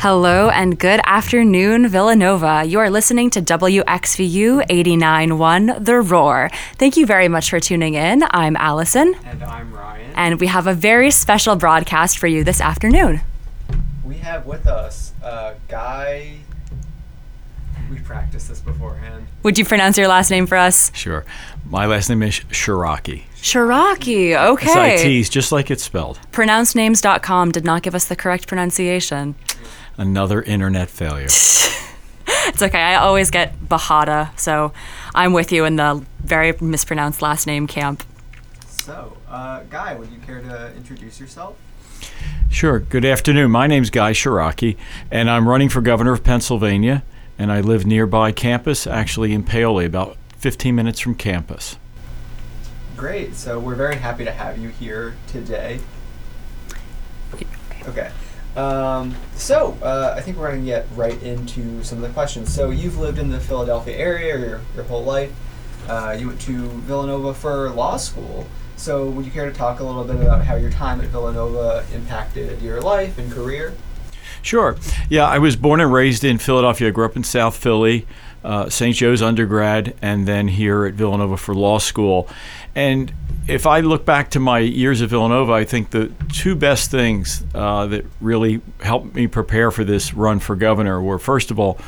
Hello and good afternoon, Villanova. You are listening to WXVU 89.1 The Roar. Thank you very much for tuning in. I'm Allison. And I'm Ryan. And we have a very special broadcast for you this afternoon. We have with us a guy. We practiced this beforehand. Would you pronounce your last name for us? Sure. My last name is Ciarrocchi. Ciarrocchi, okay. It's just like it's spelled. Pronouncenames.com did not give us the correct pronunciation. Another internet failure. it's okay. I always get Bahada, so I'm with you in the very mispronounced last name camp. So, uh, Guy, would you care to introduce yourself? Sure. Good afternoon. My name's Guy Ciarrocchi, and I'm running for governor of Pennsylvania, and I live nearby campus, actually in Paoli, about 15 minutes from campus. Great. So, we're very happy to have you here today. Okay. Um, so, uh, I think we're going to get right into some of the questions. So, you've lived in the Philadelphia area your, your whole life. Uh, you went to Villanova for law school. So, would you care to talk a little bit about how your time at Villanova impacted your life and career? Sure. Yeah, I was born and raised in Philadelphia. I grew up in South Philly, uh, St. Joe's undergrad, and then here at Villanova for law school. And if I look back to my years at Villanova, I think the two best things uh, that really helped me prepare for this run for governor were, first of all,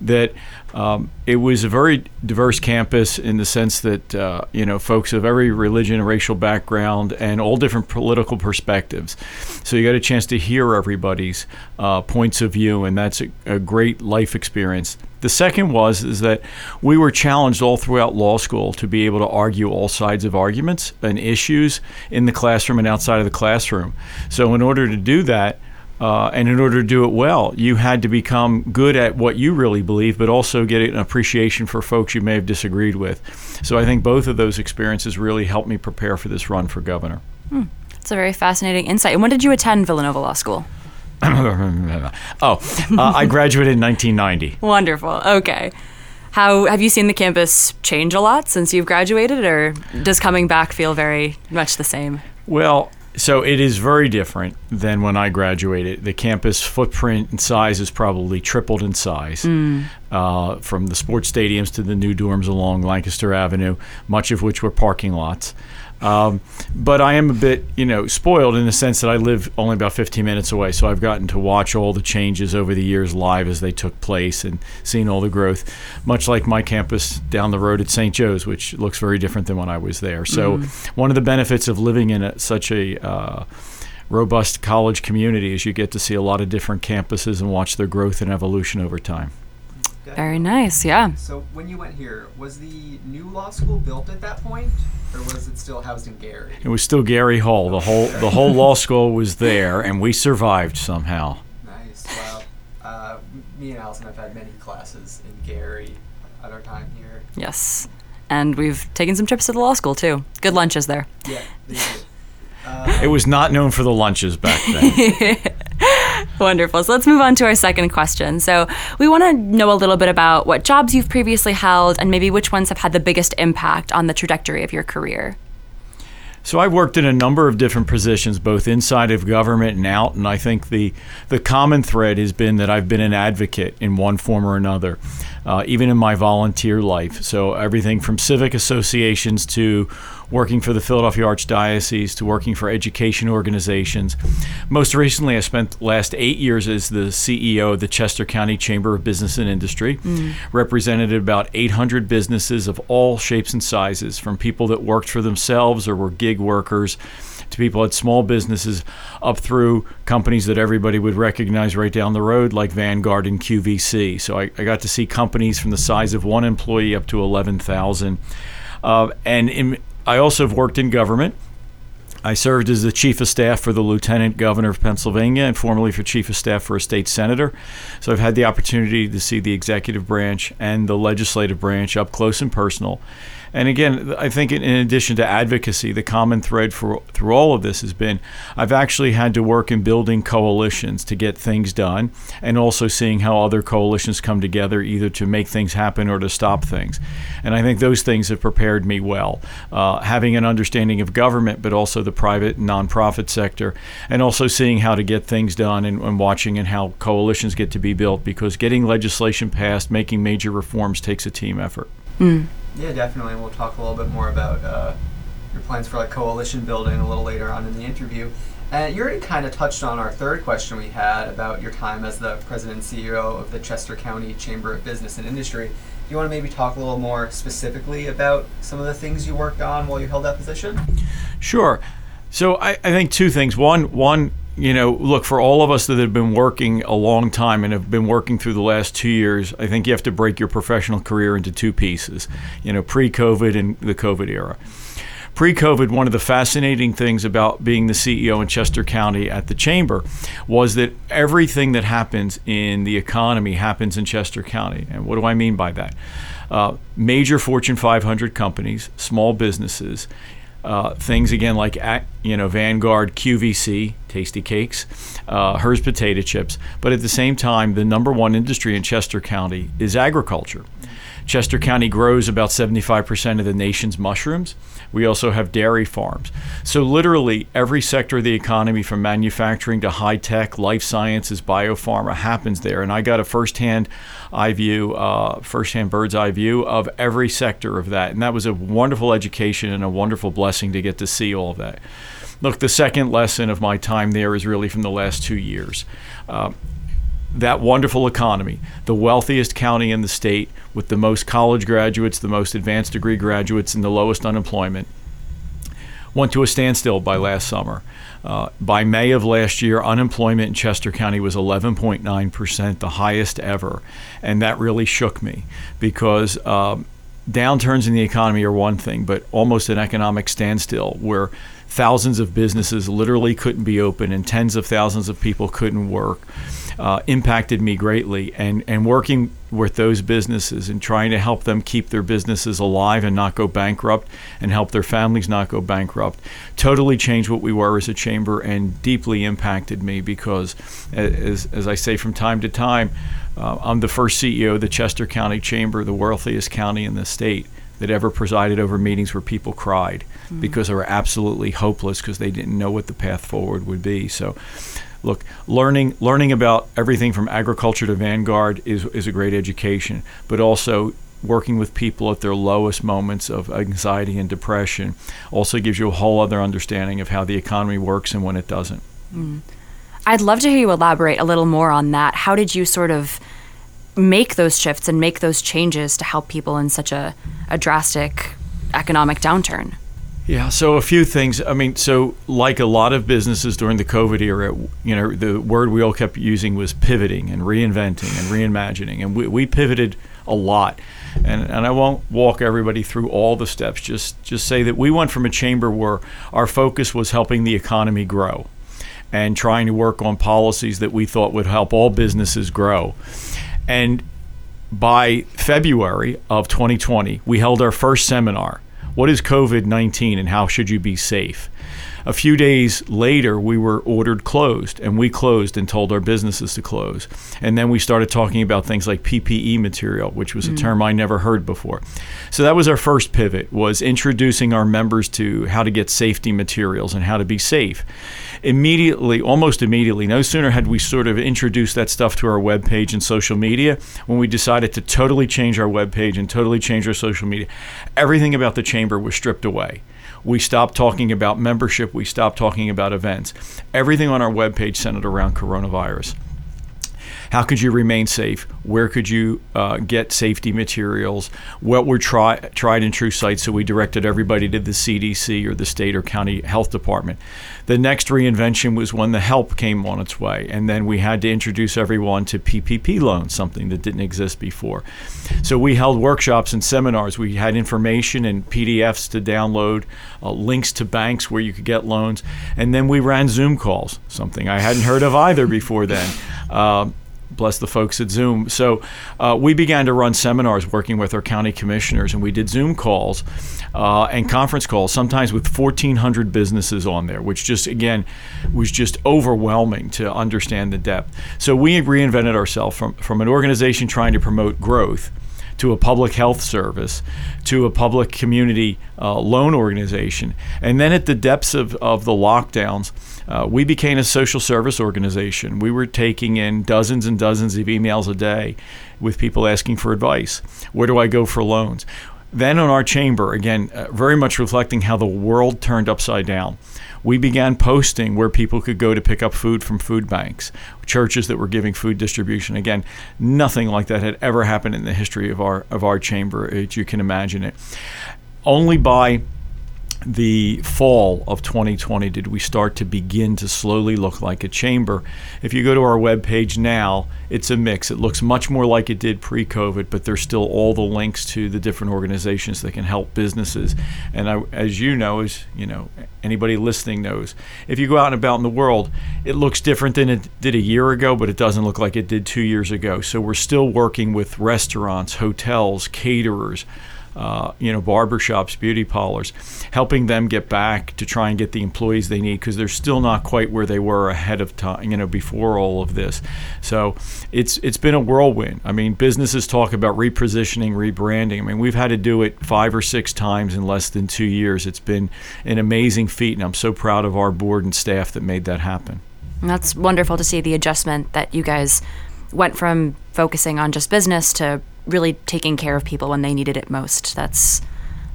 that um, it was a very diverse campus in the sense that uh, you know folks of every religion and racial background and all different political perspectives. So you got a chance to hear everybody's uh, points of view, and that's a, a great life experience. The second was is that we were challenged all throughout law school to be able to argue all sides of arguments and issues in the classroom and outside of the classroom. So in order to do that, uh, and in order to do it well, you had to become good at what you really believe, but also get an appreciation for folks you may have disagreed with. So I think both of those experiences really helped me prepare for this run for governor. Hmm. It's a very fascinating insight. And when did you attend Villanova Law School? oh, uh, I graduated in 1990. Wonderful. Okay. How have you seen the campus change a lot since you've graduated, or does coming back feel very much the same? Well, so it is very different than when I graduated. The campus footprint and size has probably tripled in size, mm. uh, from the sports stadiums to the new dorms along Lancaster Avenue, much of which were parking lots. Um, but I am a bit, you know, spoiled in the sense that I live only about 15 minutes away, so I've gotten to watch all the changes over the years live as they took place and seen all the growth. Much like my campus down the road at St. Joe's, which looks very different than when I was there. So mm. one of the benefits of living in a, such a uh, robust college community is you get to see a lot of different campuses and watch their growth and evolution over time. Very nice, yeah. So when you went here, was the new law school built at that point, or was it still housed in Gary? It was still Gary Hall. The whole the whole law school was there, and we survived somehow. Nice. Well, uh, me and Allison have had many classes in Gary at our time here. Yes, and we've taken some trips to the law school too. Good lunches there. Yeah, uh, it was not known for the lunches back then. Wonderful. So let's move on to our second question. So we want to know a little bit about what jobs you've previously held and maybe which ones have had the biggest impact on the trajectory of your career. So I've worked in a number of different positions, both inside of government and out, and I think the the common thread has been that I've been an advocate in one form or another, uh, even in my volunteer life. So everything from civic associations to working for the Philadelphia Archdiocese to working for education organizations. Most recently, I spent the last eight years as the CEO of the Chester County Chamber of Business and Industry, mm. represented about 800 businesses of all shapes and sizes, from people that worked for themselves or were gig workers to people at small businesses up through companies that everybody would recognize right down the road, like Vanguard and QVC. So I, I got to see companies from the size of one employee up to 11,000. Uh, and in, I also have worked in government. I served as the chief of staff for the lieutenant governor of Pennsylvania and formerly for chief of staff for a state senator. So I've had the opportunity to see the executive branch and the legislative branch up close and personal. And again, I think in addition to advocacy, the common thread for through all of this has been I've actually had to work in building coalitions to get things done, and also seeing how other coalitions come together either to make things happen or to stop things. And I think those things have prepared me well, uh, having an understanding of government, but also the private and nonprofit sector, and also seeing how to get things done and, and watching and how coalitions get to be built because getting legislation passed, making major reforms takes a team effort. Mm. Yeah, definitely. We'll talk a little bit more about uh, your plans for like coalition building a little later on in the interview. And you already kind of touched on our third question we had about your time as the president and CEO of the Chester County Chamber of Business and Industry. Do you want to maybe talk a little more specifically about some of the things you worked on while you held that position? Sure. So I, I think two things. One, one, you know, look for all of us that have been working a long time and have been working through the last two years. I think you have to break your professional career into two pieces. You know, pre-COVID and the COVID era. Pre-COVID, one of the fascinating things about being the CEO in Chester County at the Chamber was that everything that happens in the economy happens in Chester County. And what do I mean by that? Uh, major Fortune 500 companies, small businesses, uh, things again like you know Vanguard, QVC, Tastykakes, uh, Herr's potato chips. But at the same time, the number one industry in Chester County is agriculture. Chester County grows about 75% of the nation's mushrooms. We also have dairy farms. So, literally, every sector of the economy, from manufacturing to high tech, life sciences, biopharma, happens there. And I got a firsthand eye view, uh, firsthand bird's eye view of every sector of that. And that was a wonderful education and a wonderful blessing to get to see all of that. Look, the second lesson of my time there is really from the last two years. Uh, that wonderful economy, the wealthiest county in the state with the most college graduates, the most advanced degree graduates, and the lowest unemployment, went to a standstill by last summer. Uh, by May of last year, unemployment in Chester County was 11.9%, the highest ever. And that really shook me because um, downturns in the economy are one thing, but almost an economic standstill where thousands of businesses literally couldn't be open and tens of thousands of people couldn't work uh, impacted me greatly. And, and working with those businesses and trying to help them keep their businesses alive and not go bankrupt and help their families not go bankrupt totally changed what we were as a chamber and deeply impacted me because, as, as I say from time to time, uh, I'm the first CEO of the Chester County Chamber, the wealthiest county in the state that ever presided over meetings where people cried mm-hmm. because they were absolutely hopeless because they didn't know what the path forward would be. So look, learning learning about everything from agriculture to Vanguard is is a great education, but also working with people at their lowest moments of anxiety and depression also gives you a whole other understanding of how the economy works and when it doesn't. Mm. I'd love to hear you elaborate a little more on that. How did you sort of make those shifts and make those changes to help people in such a, a drastic economic downturn? Yeah, so a few things. I mean, so like a lot of businesses during the COVID era, you know, the word we all kept using was pivoting and reinventing and reimagining. And we, we pivoted a lot. And, and I won't walk everybody through all the steps, just, just say that we went from a chamber where our focus was helping the economy grow and trying to work on policies that we thought would help all businesses grow. And by February of 2020, we held our first seminar what is COVID 19 and how should you be safe? A few days later, we were ordered closed, and we closed and told our businesses to close. And then we started talking about things like PPE material, which was mm. a term I never heard before. So that was our first pivot: was introducing our members to how to get safety materials and how to be safe. Immediately, almost immediately, no sooner had we sort of introduced that stuff to our webpage and social media, when we decided to totally change our webpage and totally change our social media, everything about the chamber was stripped away we stopped talking about membership, we stopped talking about events. Everything on our webpage centered around coronavirus. How could you remain safe? Where could you uh, get safety materials? What were tried and true sites? So we directed everybody to the CDC or the state or county health department. The next reinvention was when the help came on its way, and then we had to introduce everyone to PPP loans, something that didn't exist before. So we held workshops and seminars. We had information and PDFs to download, uh, links to banks where you could get loans, and then we ran Zoom calls, something I hadn't heard of either before then. Uh, bless the folks at Zoom. So uh, we began to run seminars working with our county commissioners, and we did Zoom calls uh, and conference calls, sometimes with 1,400 businesses on there, which just, again, was just overwhelming to understand the depth. So we reinvented ourselves from, from an organization trying to promote growth to a public health service, to a public community uh, loan organization. And then at the depths of, of the lockdowns, uh, we became a social service organization. We were taking in dozens and dozens of emails a day with people asking for advice. Where do I go for loans? Then on our chamber, again, uh, very much reflecting how the world turned upside down we began posting where people could go to pick up food from food banks, churches that were giving food distribution. Again, nothing like that had ever happened in the history of our of our chamber, as you can imagine it. Only by the fall of 2020 did we start to begin to slowly look like a chamber. If you go to our webpage now, it's a mix. It looks much more like it did pre COVID, but there's still all the links to the different organizations that can help businesses. And I, as you know, as you know, anybody listening knows, if you go out and about in the world, it looks different than it did a year ago, but it doesn't look like it did two years ago. So we're still working with restaurants, hotels, caterers uh, you know, barbershops, beauty parlors, helping them get back to try and get the employees they need because they're still not quite where they were ahead of time, you know, before all of this. So it's it's been a whirlwind. I mean, businesses talk about repositioning, rebranding. I mean, we've had to do it five or six times in less than two years. It's been an amazing feat, and I'm so proud of our board and staff that made that happen. And that's wonderful to see the adjustment that you guys went from focusing on just business to really taking care of people when they needed it most. That's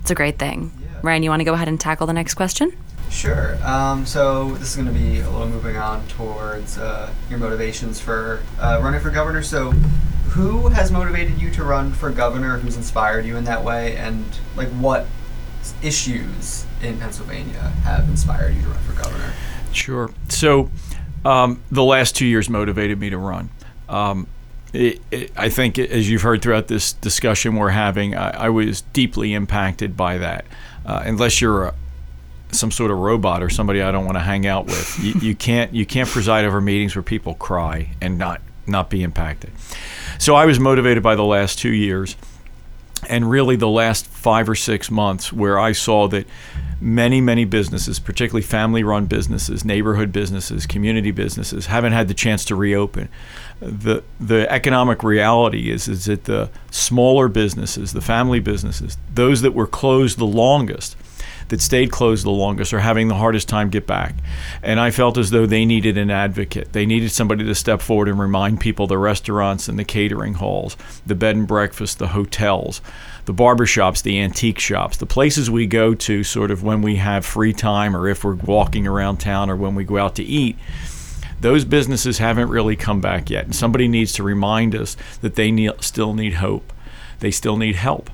it's a great thing. Yeah. Ryan, you want to go ahead and tackle the next question? Sure. Um, so this is going to be a little moving on towards uh, your motivations for uh, running for governor. So, who has motivated you to run for governor? Who's inspired you in that way? And like, what issues in Pennsylvania have inspired you to run for governor? Sure. So, um, the last two years motivated me to run. Um, it, it, I think, as you've heard throughout this discussion we're having, I, I was deeply impacted by that. Uh, unless you're a, some sort of robot or somebody I don't want to hang out with, you, you can't you can't preside over meetings where people cry and not not be impacted. So I was motivated by the last two years, and really the last five or six months, where I saw that many, many businesses, particularly family run businesses, neighborhood businesses, community businesses, haven't had the chance to reopen. The, the economic reality is, is that the smaller businesses, the family businesses, those that were closed the longest, that stayed closed the longest are having the hardest time get back. And I felt as though they needed an advocate. They needed somebody to step forward and remind people the restaurants and the catering halls, the bed and breakfast, the hotels, the barbershops, the antique shops, the places we go to sort of when we have free time or if we're walking around town or when we go out to eat those businesses haven't really come back yet. And somebody needs to remind us that they still need hope. They still need help.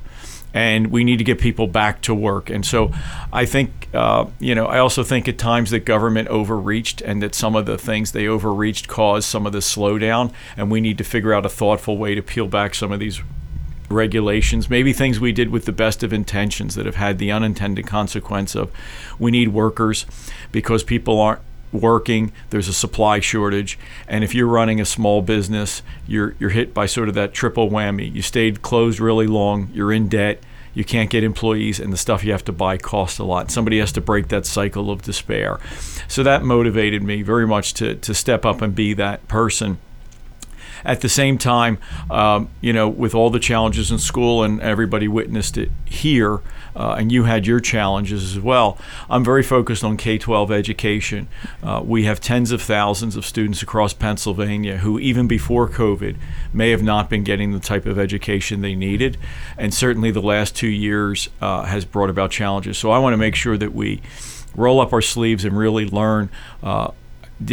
And we need to get people back to work. And so I think, uh, you know, I also think at times that government overreached and that some of the things they overreached caused some of the slowdown. And we need to figure out a thoughtful way to peel back some of these regulations, maybe things we did with the best of intentions that have had the unintended consequence of we need workers because people aren't working there's a supply shortage and if you're running a small business you're you're hit by sort of that triple whammy. You stayed closed really long you're in debt you can't get employees and the stuff you have to buy costs a lot. Somebody has to break that cycle of despair. So that motivated me very much to to step up and be that person. At the same time, um, you know, with all the challenges in school and everybody witnessed it here, uh, and you had your challenges as well, I'm very focused on K 12 education. Uh, we have tens of thousands of students across Pennsylvania who, even before COVID, may have not been getting the type of education they needed. And certainly the last two years uh, has brought about challenges. So I want to make sure that we roll up our sleeves and really learn uh,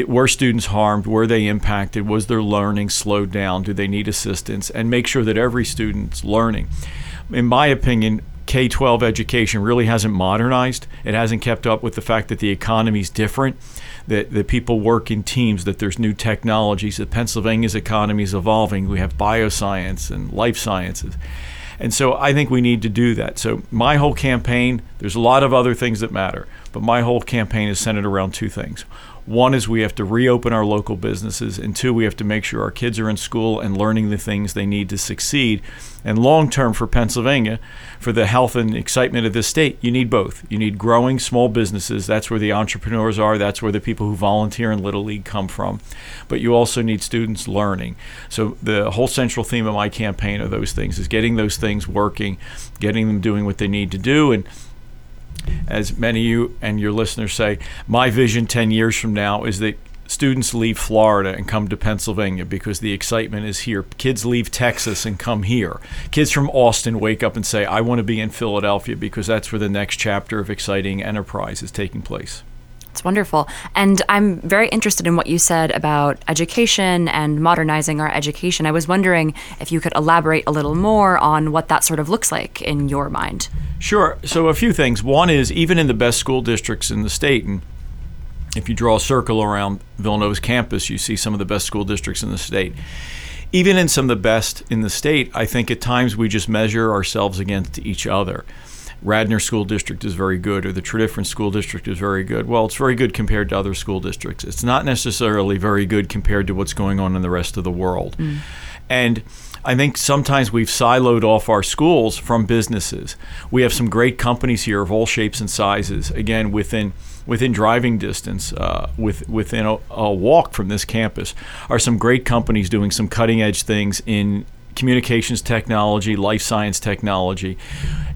were students harmed? Were they impacted? Was their learning slowed down? Do they need assistance? And make sure that every student's learning. In my opinion, K 12 education really hasn't modernized. It hasn't kept up with the fact that the economy is different, that, that people work in teams, that there's new technologies, that Pennsylvania's economy is evolving. We have bioscience and life sciences. And so I think we need to do that. So my whole campaign, there's a lot of other things that matter, but my whole campaign is centered around two things. One is we have to reopen our local businesses, and two, we have to make sure our kids are in school and learning the things they need to succeed. And long term for Pennsylvania, for the health and excitement of this state, you need both. You need growing small businesses. That's where the entrepreneurs are. That's where the people who volunteer in Little League come from. But you also need students learning. So the whole central theme of my campaign are those things: is getting those things working, getting them doing what they need to do, and as many of you and your listeners say, my vision 10 years from now is that students leave Florida and come to Pennsylvania because the excitement is here. Kids leave Texas and come here. Kids from Austin wake up and say, I want to be in Philadelphia because that's where the next chapter of exciting enterprise is taking place. It's wonderful. And I'm very interested in what you said about education and modernizing our education. I was wondering if you could elaborate a little more on what that sort of looks like in your mind. Sure. So, a few things. One is even in the best school districts in the state, and if you draw a circle around Villanova's campus, you see some of the best school districts in the state. Even in some of the best in the state, I think at times we just measure ourselves against each other. Radnor School District is very good, or the Tredyffrin School District is very good. Well, it's very good compared to other school districts. It's not necessarily very good compared to what's going on in the rest of the world. Mm. And I think sometimes we've siloed off our schools from businesses. We have some great companies here of all shapes and sizes. Again, within within driving distance, uh, with, within a, a walk from this campus, are some great companies doing some cutting edge things in communications technology, life science technology.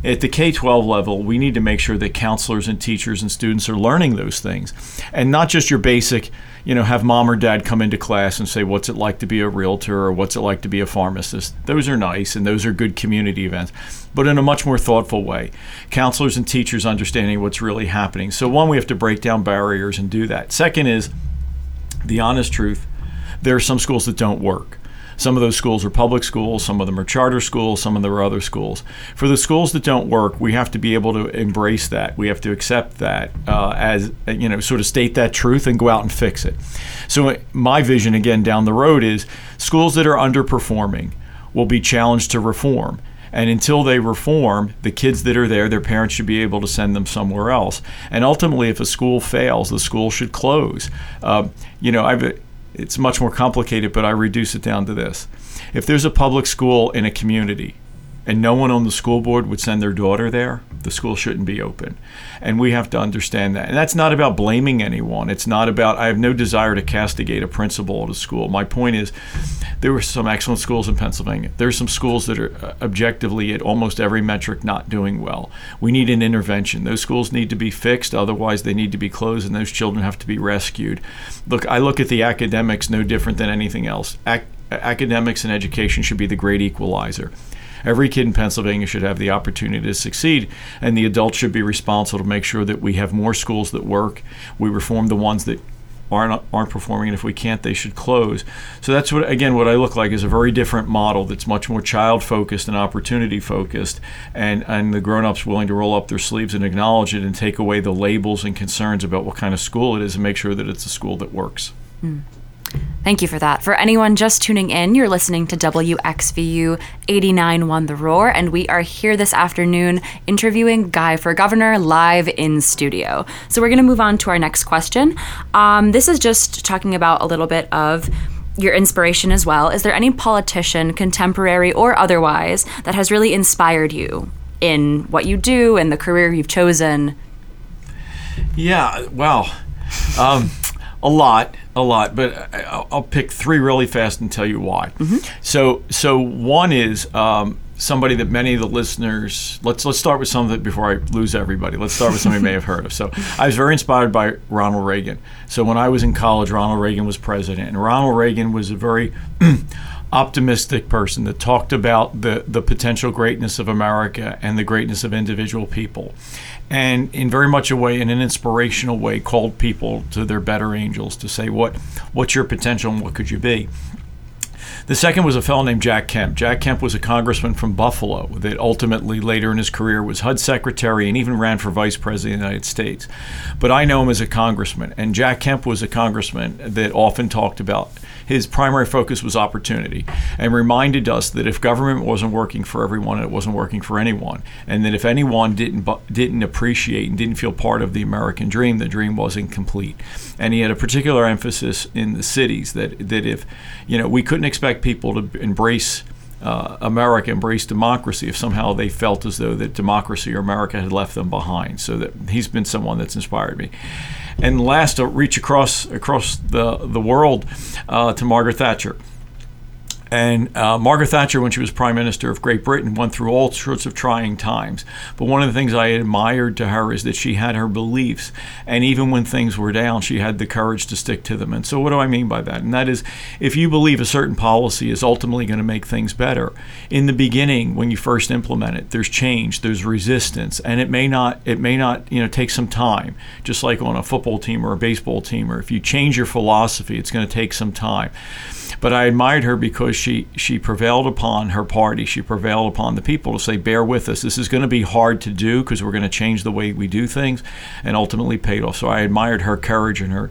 At the K 12 level, we need to make sure that counselors and teachers and students are learning those things. And not just your basic, you know, have mom or dad come into class and say, What's it like to be a realtor or what's it like to be a pharmacist? Those are nice and those are good community events, but in a much more thoughtful way. Counselors and teachers understanding what's really happening. So, one, we have to break down barriers and do that. Second is the honest truth there are some schools that don't work. Some of those schools are public schools, some of them are charter schools, some of them are other schools. For the schools that don't work, we have to be able to embrace that. We have to accept that uh, as, you know, sort of state that truth and go out and fix it. So, my vision again down the road is schools that are underperforming will be challenged to reform. And until they reform, the kids that are there, their parents should be able to send them somewhere else. And ultimately, if a school fails, the school should close. Uh, you know, I've it's much more complicated, but I reduce it down to this. If there's a public school in a community and no one on the school board would send their daughter there, the school shouldn't be open. And we have to understand that. And that's not about blaming anyone. It's not about, I have no desire to castigate a principal at a school. My point is, there were some excellent schools in Pennsylvania. There are some schools that are uh, objectively at almost every metric not doing well. We need an intervention. Those schools need to be fixed, otherwise, they need to be closed, and those children have to be rescued. Look, I look at the academics no different than anything else. Ac- academics and education should be the great equalizer. Every kid in Pennsylvania should have the opportunity to succeed, and the adults should be responsible to make sure that we have more schools that work. We reform the ones that aren't aren't performing, and if we can't, they should close. So that's what again what I look like is a very different model that's much more child focused and opportunity focused, and and the grown ups willing to roll up their sleeves and acknowledge it and take away the labels and concerns about what kind of school it is and make sure that it's a school that works. Mm. Thank you for that. For anyone just tuning in, you're listening to WXVU 89.1 The Roar, and we are here this afternoon interviewing Guy for Governor live in studio. So we're going to move on to our next question. Um, this is just talking about a little bit of your inspiration as well. Is there any politician, contemporary or otherwise, that has really inspired you in what you do and the career you've chosen? Yeah, well, um, a lot a lot, but I'll pick three really fast and tell you why. Mm-hmm. So, so one is um, somebody that many of the listeners. Let's let's start with something before I lose everybody. Let's start with somebody you may have heard of. So, I was very inspired by Ronald Reagan. So, when I was in college, Ronald Reagan was president, and Ronald Reagan was a very optimistic person that talked about the, the potential greatness of America and the greatness of individual people and in very much a way, in an inspirational way, called people to their better angels to say, what, what's your potential and what could you be? The second was a fellow named Jack Kemp. Jack Kemp was a congressman from Buffalo that ultimately, later in his career, was HUD secretary and even ran for vice president of the United States. But I know him as a congressman, and Jack Kemp was a congressman that often talked about his primary focus was opportunity and reminded us that if government wasn't working for everyone, it wasn't working for anyone. And that if anyone didn't, didn't appreciate and didn't feel part of the American dream, the dream wasn't complete. And he had a particular emphasis in the cities that, that if, you know, we couldn't expect people to embrace uh, America embraced democracy if somehow they felt as though that democracy or America had left them behind. So that he's been someone that's inspired me. And last, to reach across across the the world uh, to Margaret Thatcher. And uh, Margaret Thatcher, when she was Prime Minister of Great Britain, went through all sorts of trying times. But one of the things I admired to her is that she had her beliefs. And even when things were down, she had the courage to stick to them. And so, what do I mean by that? And that is, if you believe a certain policy is ultimately going to make things better, in the beginning, when you first implement it, there's change, there's resistance, and it may not, it may not, you know, take some time. Just like on a football team or a baseball team, or if you change your philosophy, it's going to take some time. But I admired her because she she prevailed upon her party. She prevailed upon the people to say, "Bear with us. This is going to be hard to do because we're going to change the way we do things," and ultimately paid off. So I admired her courage and her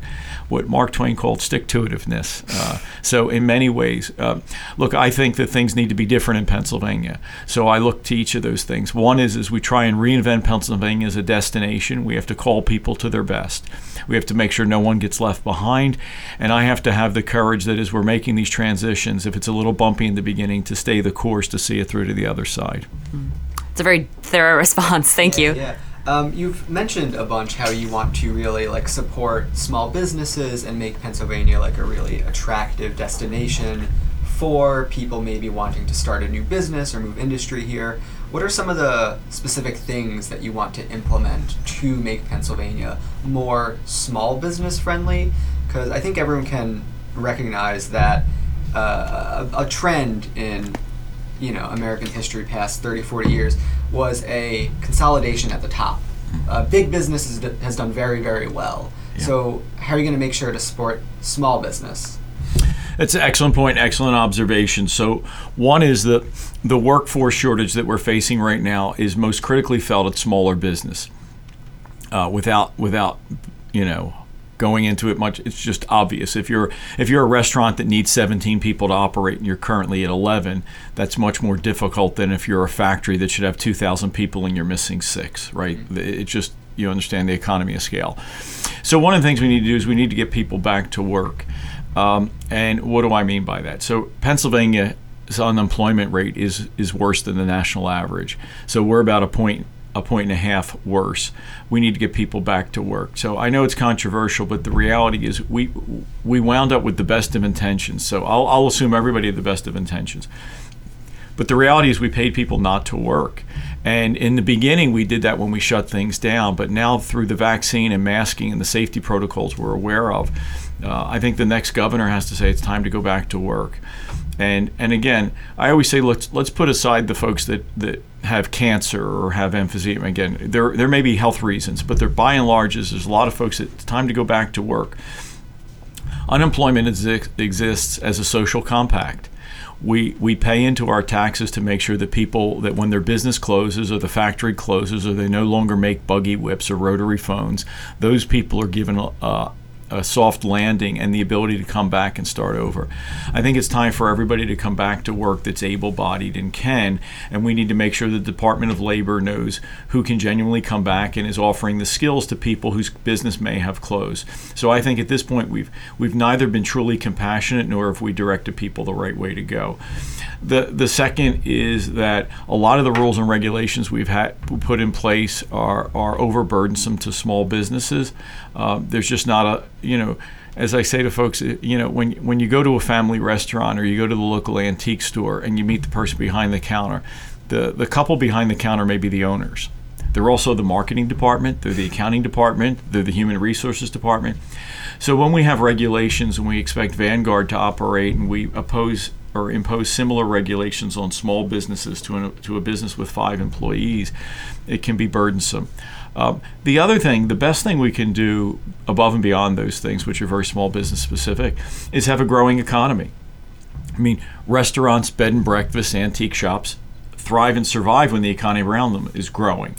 what Mark Twain called stick to itiveness. Uh, so, in many ways, uh, look, I think that things need to be different in Pennsylvania. So, I look to each of those things. One is, is we try and reinvent Pennsylvania as a destination. We have to call people to their best. We have to make sure no one gets left behind. And I have to have the courage that as we're making these transitions, if it's a little bumpy in the beginning, to stay the course to see it through to the other side. It's a very thorough response. Thank yeah, you. Yeah. Um, you've mentioned a bunch how you want to really like support small businesses and make Pennsylvania like a really attractive destination for people maybe wanting to start a new business or move industry here. What are some of the specific things that you want to implement to make Pennsylvania more small business friendly? Because I think everyone can recognize that uh, a, a trend in you know American history past 30, 40 years was a consolidation at the top. Uh, big business d- has done very, very well. Yeah. So how are you going to make sure to support small business? That's an excellent point, excellent observation. So, one is that the workforce shortage that we're facing right now is most critically felt at smaller business. Uh, without, without, you know, going into it much, it's just obvious. If you're if you're a restaurant that needs 17 people to operate and you're currently at 11, that's much more difficult than if you're a factory that should have 2,000 people and you're missing six. Right? It just you understand the economy of scale. So one of the things we need to do is we need to get people back to work. Um, and what do I mean by that? So Pennsylvania's unemployment rate is is worse than the national average. So we're about a point a point and a half worse. We need to get people back to work. So I know it's controversial, but the reality is we we wound up with the best of intentions. So I'll, I'll assume everybody had the best of intentions. But the reality is we paid people not to work. And in the beginning, we did that when we shut things down. But now, through the vaccine and masking and the safety protocols we're aware of, uh, I think the next governor has to say it's time to go back to work. And and again, I always say let's let's put aside the folks that, that have cancer or have emphysema. Again, there there may be health reasons, but there by and large is there's a lot of folks that it's time to go back to work. Unemployment exi- exists as a social compact. We, we pay into our taxes to make sure that people that when their business closes or the factory closes or they no longer make buggy whips or rotary phones, those people are given a, a soft landing and the ability to come back and start over. I think it's time for everybody to come back to work that's able bodied and can, and we need to make sure the Department of Labor knows who can genuinely come back and is offering the skills to people whose business may have closed. So I think at this point we've we've neither been truly compassionate nor have we directed people the right way to go. The the second is that a lot of the rules and regulations we've had put in place are are overburdensome to small businesses. Uh, there's just not a you know as I say to folks, you know, when when you go to a family restaurant or you go to the local antique store and you meet the person behind the counter, the the couple behind the counter may be the owners. They're also the marketing department, they're the accounting department, they're the human resources department. So when we have regulations and we expect Vanguard to operate and we oppose or impose similar regulations on small businesses to, an, to a business with five employees, it can be burdensome. Um, the other thing, the best thing we can do above and beyond those things, which are very small business specific, is have a growing economy. I mean, restaurants, bed and breakfast, antique shops thrive and survive when the economy around them is growing.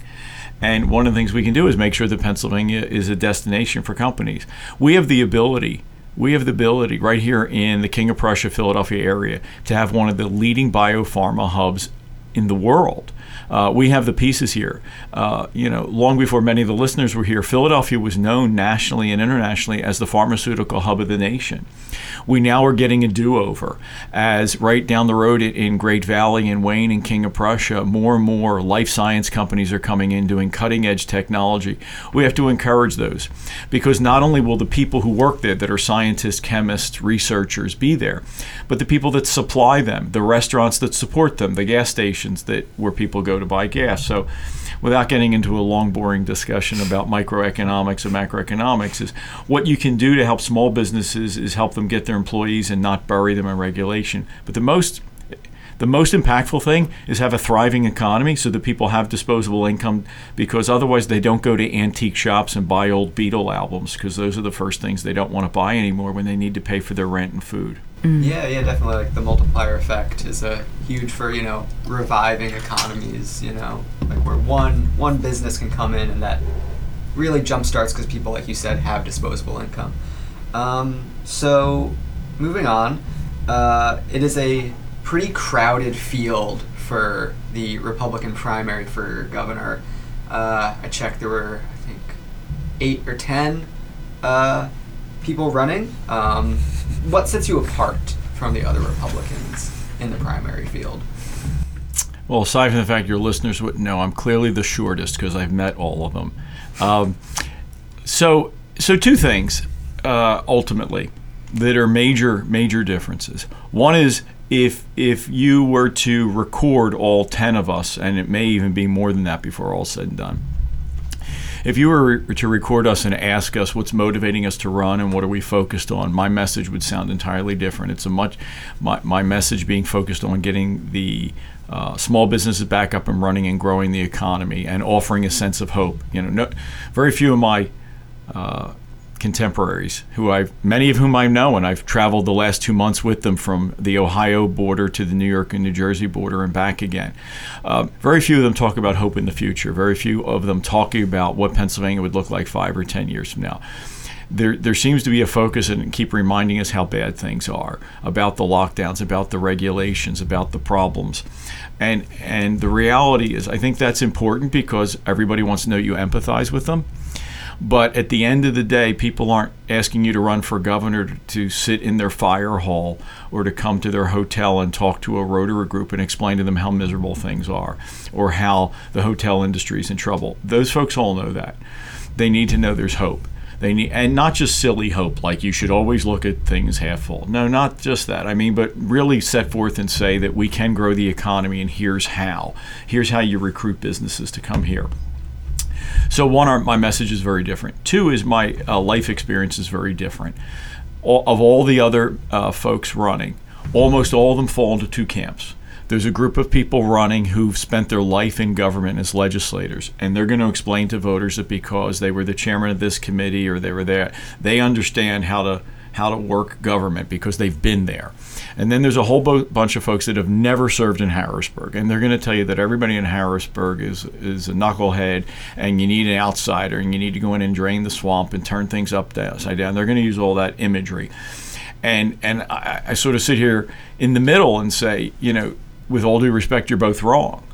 And one of the things we can do is make sure that Pennsylvania is a destination for companies. We have the ability we have the ability right here in the King of Prussia, Philadelphia area to have one of the leading biopharma hubs in the world. Uh, we have the pieces here. Uh, you know, long before many of the listeners were here, Philadelphia was known nationally and internationally as the pharmaceutical hub of the nation. We now are getting a do-over as right down the road in Great Valley and Wayne and King of Prussia, more and more life science companies are coming in doing cutting-edge technology. We have to encourage those because not only will the people who work there that are scientists, chemists, researchers be there, but the people that supply them, the restaurants that support them, the gas stations that where people go to buy gas. So, without getting into a long, boring discussion about microeconomics and macroeconomics, is what you can do to help small businesses is help them get their employees and not bury them in regulation. But the most the most impactful thing is have a thriving economy so that people have disposable income because otherwise they don't go to antique shops and buy old Beatle albums because those are the first things they don't want to buy anymore when they need to pay for their rent and food. Mm. Yeah, yeah, definitely. Like the multiplier effect is a huge for you know reviving economies. You know, like where one one business can come in and that really jumpstarts because people, like you said, have disposable income. Um, so, moving on, uh, it is a pretty crowded field for the Republican primary for governor. Uh, I checked, there were I think eight or ten uh, people running. Um, what sets you apart from the other Republicans in the primary field? Well, aside from the fact your listeners wouldn't know, I'm clearly the shortest because I've met all of them. Um, so, so two things uh, ultimately that are major major differences. One is if if you were to record all ten of us, and it may even be more than that before all said and done if you were to record us and ask us what's motivating us to run and what are we focused on, my message would sound entirely different. It's a much my, my message being focused on getting the uh, small businesses back up and running and growing the economy and offering a sense of hope. You know, no, very few of my uh, contemporaries who I've many of whom I know and I've traveled the last two months with them from the Ohio border to the New York and New Jersey border and back again. Uh, very few of them talk about hope in the future. Very few of them talking about what Pennsylvania would look like five or ten years from now. There, there seems to be a focus and keep reminding us how bad things are about the lockdowns, about the regulations, about the problems. And, and the reality is, I think that's important because everybody wants to know you empathize with them. But at the end of the day, people aren't asking you to run for governor to, sit in their fire hall or to come to their hotel and talk to a Rotary group and explain to them how miserable things are or how the hotel industry is in trouble. Those folks all know that. They need to know there's hope. They need, and not just silly hope, like you should always look at things half full. No, not just that. I mean, but really set forth and say that we can grow the economy, and here's how. Here's how you recruit businesses to come here. So one, my message is very different. Two is my uh, life experience is very different. All, of all the other uh, folks running, almost all of them fall into two camps. There's a group of people running who've spent their life in government as legislators, and they're going to explain to voters that because they were the chairman of this committee or they were there, they understand how to how to work government because they've been there. And then there's a whole bo- bunch of folks that have never served in Harrisburg, and they're going to tell you that everybody in Harrisburg is is a knucklehead, and you need an outsider, and you need to go in and drain the swamp and turn things upside down. They're going to use all that imagery, and and I, I sort of sit here in the middle and say, you know, with all due respect, you're both wrong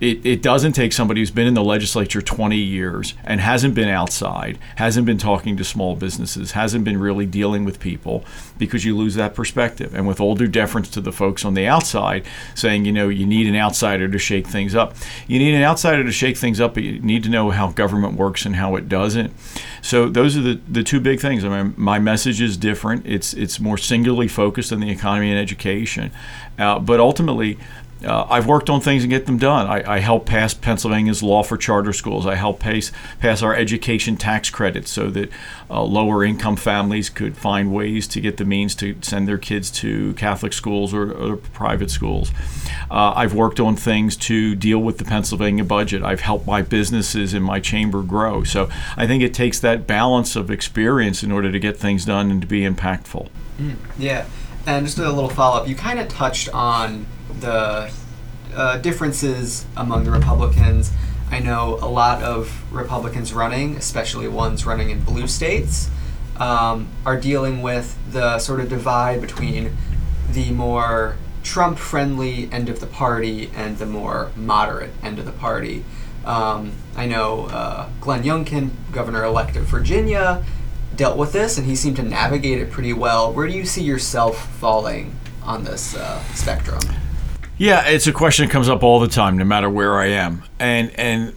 it, it doesn't take somebody who's been in the legislature 20 years and hasn't been outside, hasn't been talking to small businesses, hasn't been really dealing with people because you lose that perspective. And with all due deference to the folks on the outside saying, you know, you need an outsider to shake things up, you need an outsider to shake things up, but you need to know how government works and how it doesn't. So those are the, the two big things. I mean, my message is different. It's, it's more singularly focused on the economy and education. Uh, but ultimately, uh, I've worked on things and get them done. I, I helped pass Pennsylvania's law for charter schools. I helped pass, pass our education tax credits so that uh, lower income families could find ways to get the means to send their kids to Catholic schools or, or private schools. Uh, I've worked on things to deal with the Pennsylvania budget. I've helped my businesses in my chamber grow. So I think it takes that balance of experience in order to get things done and to be impactful. Mm, yeah. And just a little follow up, you kind of touched on the uh, differences among the Republicans. I know a lot of Republicans running, especially ones running in blue states, um, are dealing with the sort of divide between the more Trump friendly end of the party and the more moderate end of the party. Um, I know uh, Glenn Youngkin, governor elect of Virginia, dealt with this and he seemed to navigate it pretty well. Where do you see yourself falling on this uh, spectrum? Yeah, it's a question that comes up all the time, no matter where I am, and and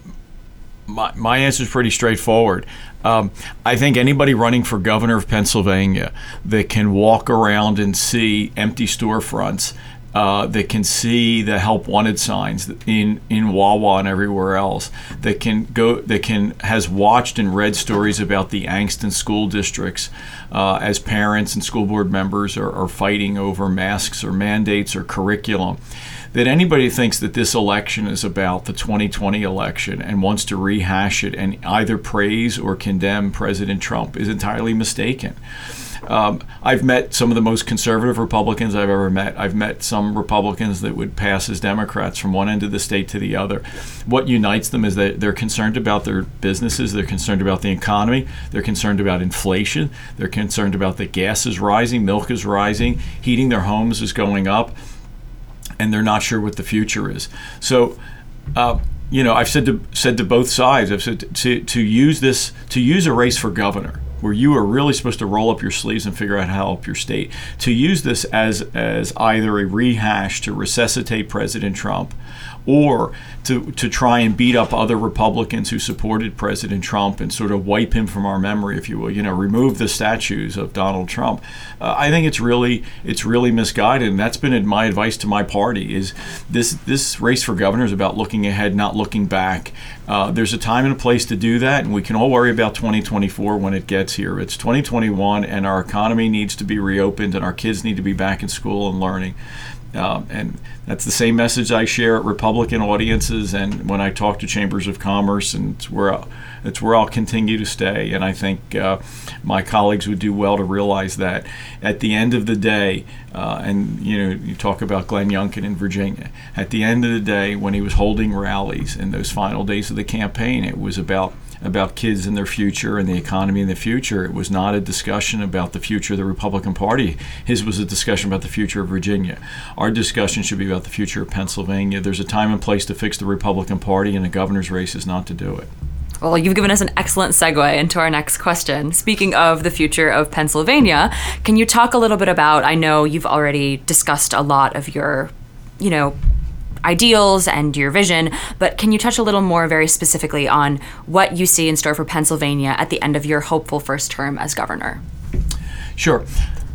my my answer is pretty straightforward. Um, I think anybody running for governor of Pennsylvania that can walk around and see empty storefronts uh, that can see the help wanted signs in in Wawa and everywhere else that can go that can has watched and read stories about the angst in school districts uh, as parents and school board members are, are fighting over masks or mandates or curriculum that anybody thinks that this election is about the 2020 election and wants to rehash it and either praise or condemn President Trump is entirely mistaken. Um, I've met some of the most conservative Republicans I've ever met. I've met some Republicans that would pass as Democrats from one end of the state to the other. What unites them is that they're concerned about their businesses, they're concerned about the economy, they're concerned about inflation, they're concerned about the gas is rising, milk is rising, heating their homes is going up, and they're not sure what the future is. So, uh, you know, I've said to said to both sides, I've said to, to, to use this to use a race for governor where you are really supposed to roll up your sleeves and figure out how to help your state. To use this as as either a rehash to resuscitate President Trump or to, to try and beat up other Republicans who supported President Trump and sort of wipe him from our memory, if you will, you know, remove the statues of Donald Trump. Uh, I think it's really it's really misguided, and that's been my advice to my party: is this this race for governor is about looking ahead, not looking back. Uh, there's a time and a place to do that, and we can all worry about 2024 when it gets here. It's 2021, and our economy needs to be reopened, and our kids need to be back in school and learning. Um, and that's the same message I share at Republican audiences and when I talk to chambers of commerce, and it's where I'll, it's where I'll continue to stay. And I think uh, my colleagues would do well to realize that at the end of the day, uh, and you know, you talk about Glenn Youngkin in Virginia. At the end of the day, when he was holding rallies in those final days of the campaign, it was about about kids and their future and the economy in the future. It was not a discussion about the future of the Republican Party. His was a discussion about the future of Virginia. Our discussion should be about the future of Pennsylvania. There's a time and place to fix the Republican Party, and a governor's race is not to do it. Well, you've given us an excellent segue into our next question. Speaking of the future of Pennsylvania, can you talk a little bit about? I know you've already discussed a lot of your, you know, ideals and your vision, but can you touch a little more very specifically on what you see in store for Pennsylvania at the end of your hopeful first term as governor? Sure.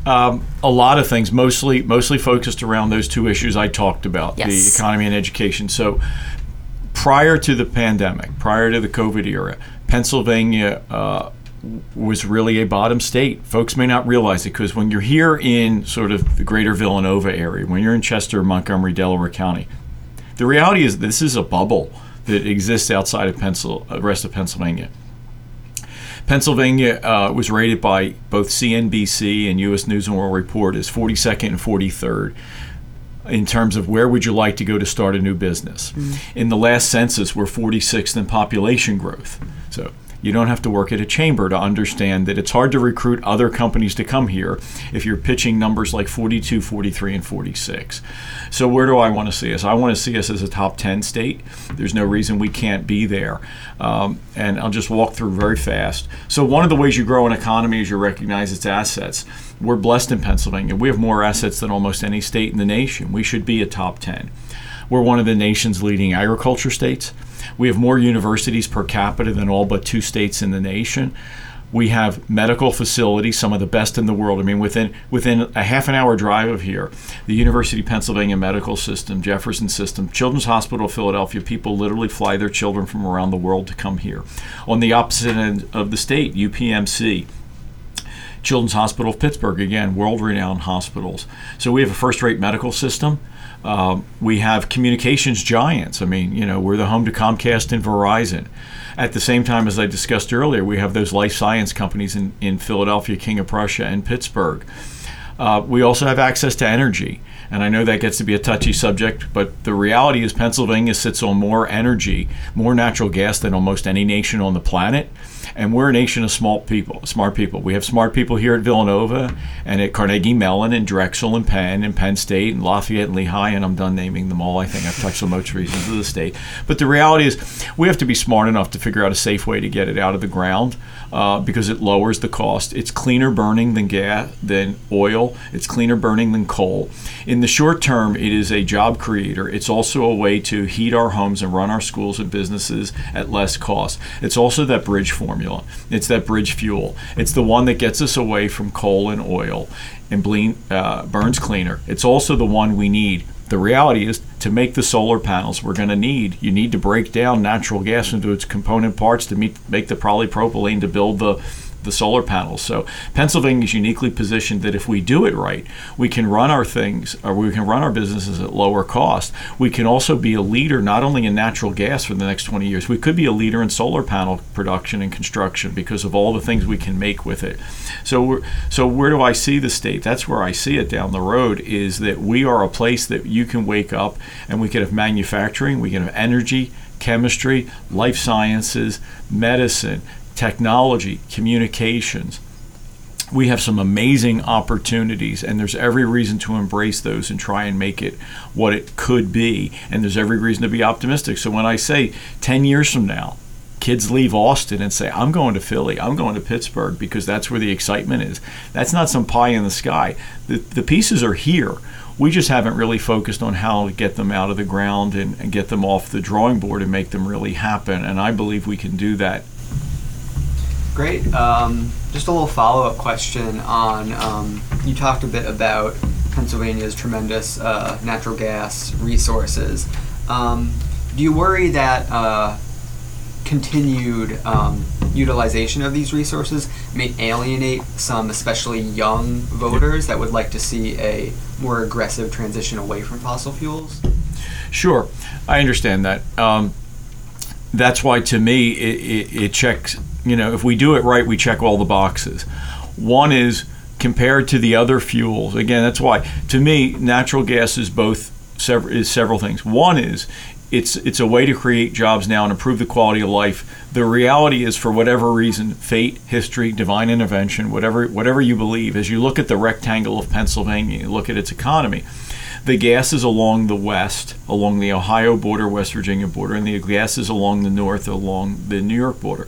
Um, a lot of things, mostly mostly focused around those two issues I talked about, yes. the economy and education. So, prior to the pandemic, prior to the COVID era, Pennsylvania uh, was really a bottom state. Folks may not realize it because when you're here in sort of the greater Villanova area, when you're in Chester, Montgomery, Delaware County, the reality is this is a bubble that exists outside of Pencil, the uh, rest of Pennsylvania. Pennsylvania uh, was rated by both CNBC and U.S. News and World Report as 42nd and 43rd in terms of where would you like to go to start a new business. Mm-hmm. In the last census, we're 46th in population growth. So you don't have to work at a chamber to understand that it's hard to recruit other companies to come here if you're pitching numbers like 42, 43, and 46. So, where do I want to see us? I want to see us as a top 10 state. There's no reason we can't be there. Um, and I'll just walk through very fast. So, one of the ways you grow an economy is you recognize its assets. We're blessed in Pennsylvania. We have more assets than almost any state in the nation. We should be a top 10. We're one of the nation's leading agriculture states. We have more universities per capita than all but two states in the nation. We have medical facilities, some of the best in the world. I mean, within within a half an hour drive of here, the University of Pennsylvania Medical System, Jefferson System, Children's Hospital of Philadelphia, people literally fly their children from around the world to come here. On the opposite end of the state, UPMC, Children's Hospital of Pittsburgh, again, world renowned hospitals. So we have a first rate medical system. Um, we have communications giants. I mean, you know, we're the home to Comcast and Verizon. At the same time, as I discussed earlier, we have those life science companies in, in Philadelphia, King of Prussia, and Pittsburgh. Uh, we also have access to energy. And I know that gets to be a touchy subject, but the reality is Pennsylvania sits on more energy, more natural gas than almost any nation on the planet. And we're a nation of smart people, smart people. We have smart people here at Villanova and at Carnegie Mellon and Drexel and Penn and Penn State and Lafayette and Lehigh, and I'm done naming them all. I think I've touched on most regions of the state. But the reality is, we have to be smart enough to figure out a safe way to get it out of the ground uh, because it lowers the cost. It's cleaner burning than gas, than oil. It's cleaner burning than coal. In the short term, it is a job creator. It's also a way to heat our homes and run our schools and businesses at less cost. It's also that bridge formula. It's that bridge fuel. It's the one that gets us away from coal and oil and uh, burns cleaner. It's also the one we need the reality is to make the solar panels we're going to need you need to break down natural gas into its component parts to meet, make the polypropylene to build the the solar panels. So Pennsylvania is uniquely positioned that if we do it right, we can run our things or we can run our businesses at lower cost. We can also be a leader not only in natural gas for the next 20 years, we could be a leader in solar panel production and construction because of all the things we can make with it. So so where do I see the state? That's where I see it down the road is that we are a place that you can wake up and we can have manufacturing, we can have energy, chemistry, life sciences, medicine, technology, communications. We have some amazing opportunities, and there's every reason to embrace those and try and make it what it could be. And there's every reason to be optimistic. So when I say 10 years from now, kids leave Austin and say, I'm going to Philly, I'm going to Pittsburgh because that's where the excitement is. That's not some pie in the sky. The, the pieces are here. We just haven't really focused on how to get them out of the ground and, and get them off the drawing board and make them really happen. And I believe we can do that Great. Um, just a little follow up question on um, you talked a bit about Pennsylvania's tremendous uh, natural gas resources. Um, do you worry that uh, continued um, utilization of these resources may alienate some, especially young voters, that would like to see a more aggressive transition away from fossil fuels? Sure, I understand that. Um, that's why, to me, it, it, it checks you know, if we do it right, we check all the boxes. One is compared to the other fuels. Again, that's why to me natural gas is both several is several things. One is it's it's a way to create jobs now and improve the quality of life. The reality is, for whatever reason, fate, history, divine intervention, whatever whatever you believe, as you look at the rectangle of Pennsylvania, you look at its economy. The gas is along the west, along the Ohio border, West Virginia border, and the gas is along the north, along the New York border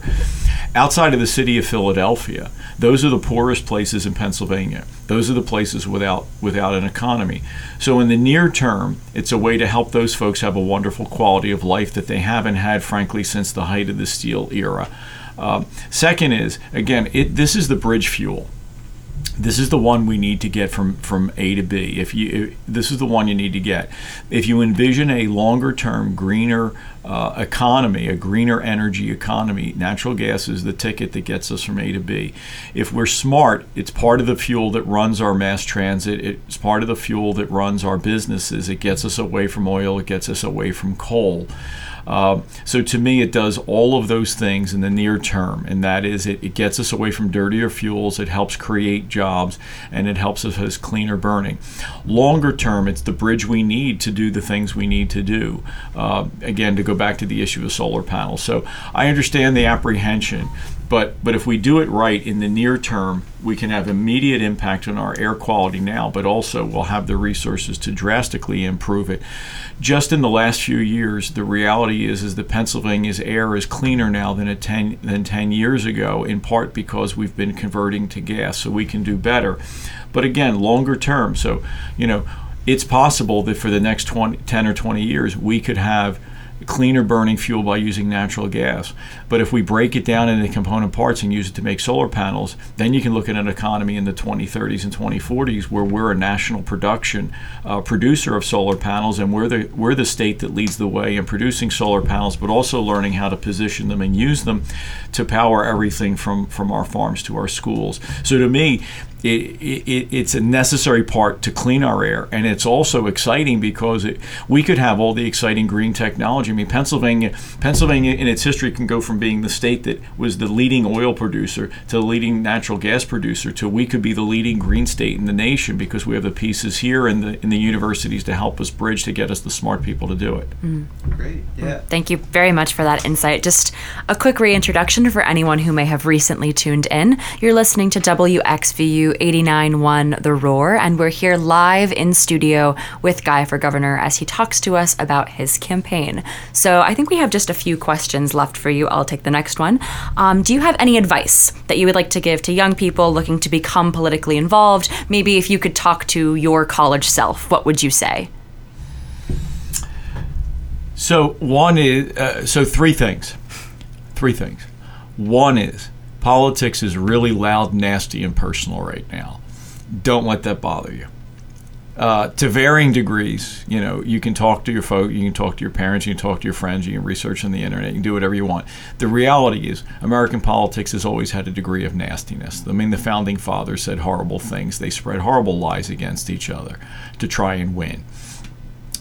outside of the city of Philadelphia, those are the poorest places in Pennsylvania. Those are the places without without an economy. So in the near term, it's a way to help those folks have a wonderful quality of life that they haven't had, frankly, since the height of the steel era. Uh, second is again, it, this is the bridge fuel this is the one we need to get from from A to B. If you if, this is the one you need to get. If you envision a longer term greener uh, economy, a greener energy economy, natural gas is the ticket that gets us from A to B. If we're smart, it's part of the fuel that runs our mass transit. It's part of the fuel that runs our businesses. It gets us away from oil. It gets us away from coal. Uh, so to me, it does all of those things in the near term, and that is it, it gets us away from dirtier fuels, it helps create jobs, and it helps us as cleaner burning. Longer term, it's the bridge we need to do the things we need to do. Uh, again, to go back to the issue of solar panels. So I understand the apprehension but but if we do it right in the near term, we can have immediate impact on our air quality now, but also we'll have the resources to drastically improve it. Just in the last few years, the reality is is that Pennsylvania's air is cleaner now than 10 than 10 years ago, in part because we've been converting to gas, so we can do better. But again, longer term, so you know, it's possible that for the next 20, 10 or 20 years, we could have cleaner burning fuel by using natural gas. But if we break it down into component parts and use it to make solar panels, then you can look at an economy in the 2030s and 2040s where we're a national production uh, producer of solar panels, and we're the we're the state that leads the way in producing solar panels, but also learning how to position them and use them to power everything from from our farms to our schools. So to me, it, it, it's a necessary part to clean our air, and it's also exciting because it, we could have all the exciting green technology technology. I mean, Pennsylvania, Pennsylvania in its history can go from being the state that was the leading oil producer to the leading natural gas producer to we could be the leading green state in the nation because we have the pieces here and the in the universities to help us bridge to get us the smart people to do it. Mm. Great. Yeah. Thank you very much for that insight. Just a quick reintroduction for anyone who may have recently tuned in. You're listening to WXVU 89.1 The Roar, and we're here live in studio with Guy for Governor as he talks to us about his campaign. So I think we have just a few questions left for you. I'll take the next one. Um, do you have any advice that you would like to give to young people looking to become politically involved? Maybe if you could talk to your college self, what would you say? So one is uh, so three things, three things. One is politics is really loud, nasty, and personal right now. Don't let that bother you. Uh, to varying degrees, you know, you can talk to your folk, you can talk to your parents, you can talk to your friends, you can research on the internet, you can do whatever you want. The reality is, American politics has always had a degree of nastiness. I mean, the founding fathers said horrible things, they spread horrible lies against each other to try and win.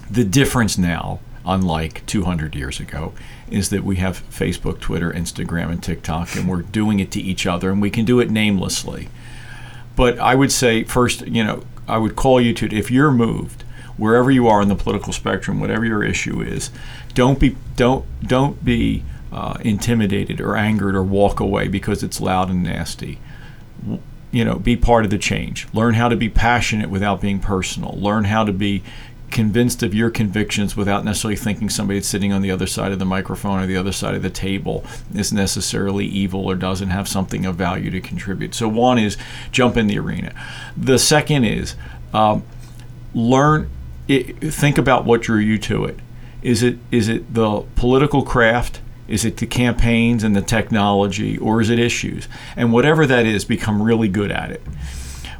The difference now, unlike 200 years ago, is that we have Facebook, Twitter, Instagram, and TikTok, and we're doing it to each other, and we can do it namelessly. But I would say, first, you know, I would call you to if you're moved wherever you are in the political spectrum, whatever your issue is, don't be don't don't be uh, intimidated or angered or walk away because it's loud and nasty. You know, be part of the change. Learn how to be passionate without being personal. Learn how to be convinced of your convictions without necessarily thinking somebody sitting on the other side of the microphone or the other side of the table is necessarily evil or doesn't have something of value to contribute. So, one is jump in the arena. The second is um, learn, it, think about what drew you to it. Is it is it the political craft? Is it the campaigns and the technology, or is it issues? And whatever that is, become really good at it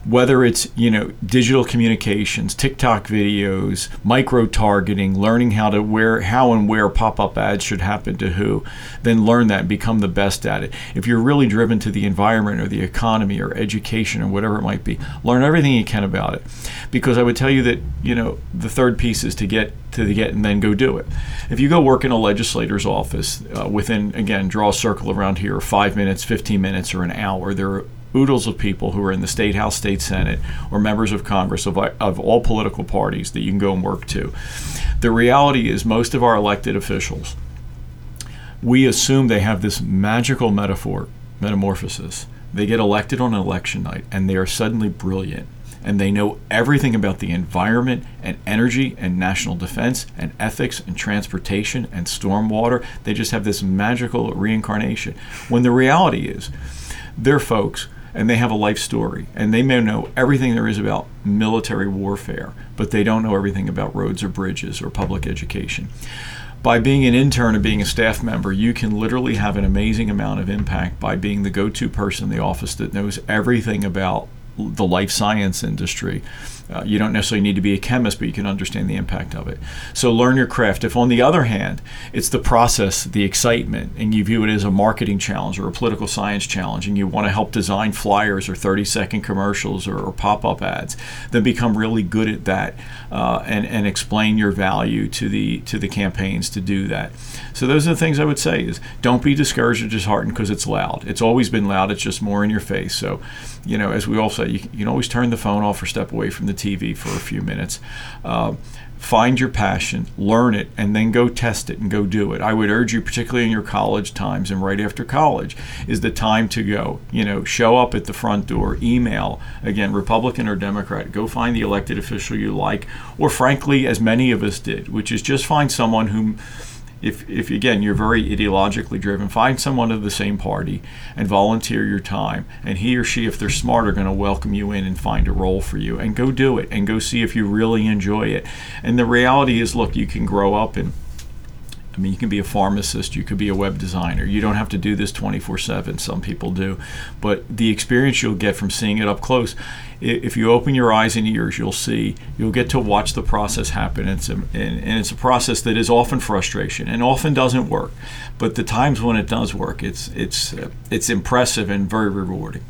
whether it's you know digital communications, TikTok videos, micro targeting, learning how to where how and where pop-up ads should happen to who, then learn that and become the best at it. If you're really driven to the environment or the economy or education or whatever it might be, learn everything you can about it. Because I would tell you that you know the third piece is to get to the get and then go do it. If you go work in a legislator's office uh, within again draw a circle around here, five minutes, 15 minutes, or an hour, there oodles of people who are in the state house, state senate, or members of Congress of, of all political parties that you can go and work to. The reality is, most of our elected officials, we assume they have this magical metaphor, metamorphosis. They get elected on election night and they are suddenly brilliant and they know everything about the environment and energy and national defense and ethics and transportation and stormwater. They just have this magical reincarnation. When the reality is, they're folks and they have a life story and they may know everything there is about military warfare, but they don't know everything about roads or bridges or public education. By being an intern or being a staff member, you can literally have an amazing amount of impact by being the go to person in the office that knows everything about the life science industry. Uh, you don't necessarily need to be a chemist, but you can understand the impact of it. So learn your craft. If, on the other hand, it's the process, the excitement, and you view it as a marketing challenge or a political science challenge, and you want to help design flyers or 30 second commercials or, or pop up ads, then become really good at that uh, and, and explain your value to the, to the campaigns to do that. So those are the things I would say is don't be discouraged or disheartened because it's loud. It's always been loud. It's just more in your face. So, you know, as we all say, you, you can always turn the phone off or step away from the TV for a few minutes. Uh, find your passion, learn it, and then go test it and go do it. I would urge you, particularly in your college times and right after college, is the time to go. You know, show up at the front door, email, again, Republican or Democrat, go find the elected official you like, or frankly, as many of us did, which is just find someone whom if, if again you're very ideologically driven, find someone of the same party and volunteer your time. And he or she, if they're smart, are going to welcome you in and find a role for you. And go do it and go see if you really enjoy it. And the reality is, look, you can grow up and I mean, you can be a pharmacist, you could be a web designer. You don't have to do this 24 7. Some people do. But the experience you'll get from seeing it up close, if you open your eyes and ears, you'll see, you'll get to watch the process happen. It's a, and, and it's a process that is often frustration and often doesn't work. But the times when it does work, it's, it's, uh, it's impressive and very rewarding.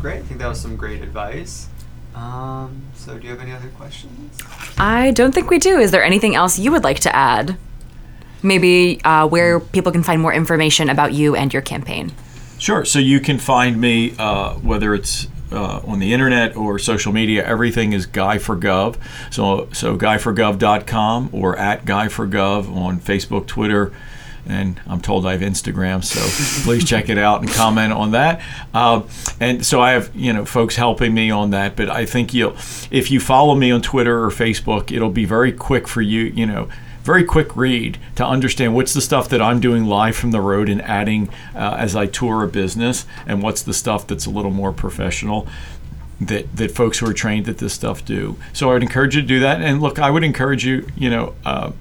Great. I think that was some great advice. Um, so, do you have any other questions? I don't think we do. Is there anything else you would like to add? Maybe uh, where people can find more information about you and your campaign. Sure. So you can find me uh, whether it's uh, on the internet or social media. Everything is Guy for Gov. So so guyforgov.com or at Guy for Gov on Facebook, Twitter. And I'm told I have Instagram, so please check it out and comment on that. Uh, and so I have, you know, folks helping me on that. But I think you'll, if you follow me on Twitter or Facebook, it'll be very quick for you, you know, very quick read to understand what's the stuff that I'm doing live from the road and adding uh, as I tour a business, and what's the stuff that's a little more professional that that folks who are trained at this stuff do. So I would encourage you to do that. And look, I would encourage you, you know. Uh,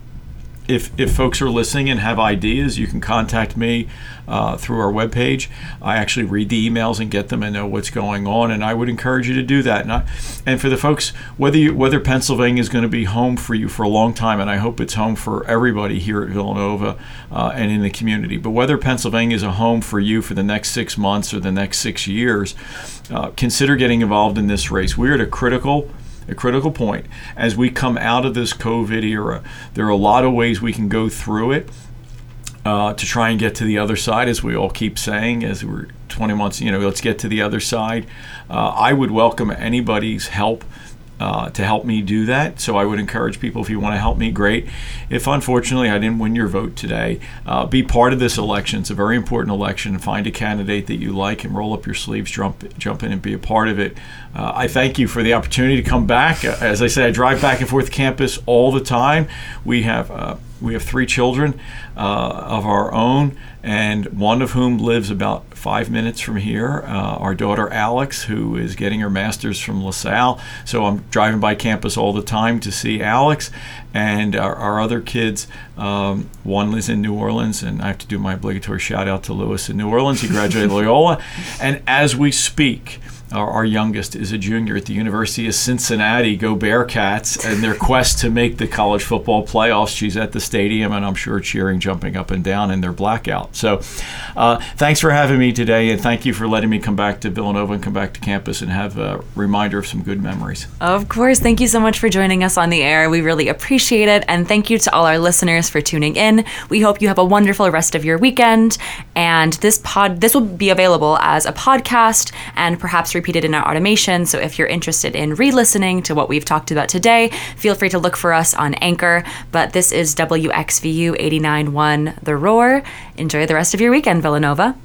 if, if folks are listening and have ideas, you can contact me uh, through our webpage. I actually read the emails and get them and know what's going on, and I would encourage you to do that. And, I, and for the folks, whether you, whether Pennsylvania is going to be home for you for a long time, and I hope it's home for everybody here at Villanova uh, and in the community, but whether Pennsylvania is a home for you for the next six months or the next six years, uh, consider getting involved in this race. We're at a critical a critical point. As we come out of this COVID era, there are a lot of ways we can go through it uh, to try and get to the other side, as we all keep saying, as we're 20 months, you know, let's get to the other side. Uh, I would welcome anybody's help uh, to help me do that. So I would encourage people if you want to help me, great. If unfortunately I didn't win your vote today, uh, be part of this election. It's a very important election. Find a candidate that you like and roll up your sleeves, jump jump in and be a part of it. Uh, I thank you for the opportunity to come back. Uh, as I say, I drive back and forth campus all the time. We have uh, we have three children of our own, and one of whom lives about five minutes from here. Uh, our daughter Alex, who is getting her master's from LaSalle. So I'm driving by campus all the time to see Alex. And our, our other kids, um, one lives in New Orleans, and I have to do my obligatory shout out to Lewis in New Orleans. He graduated Loyola. And as we speak, our, our, youngest is a junior at the University of Cincinnati. Go Bearcats! And their quest to make the college football playoffs. She's at the stadium, and I'm sure cheering, jumping up and down in their blackout. So, uh, thanks for having me today, and thank you for letting me come back to Villanova and come back to campus and have a reminder of some good memories. Of course. Thank you so much for joining us on the air. We really appreciate it, and thank you to all our listeners for tuning in. We hope you have a wonderful rest of your weekend. And this pod, this will be available as a podcast and perhaps repeated in our automation. So if you're interested in re listening to what we've talked about today, feel free to look for us on Anchor. But this is WXVU 89.1 The Roar. Enjoy the rest of your weekend, Villanova.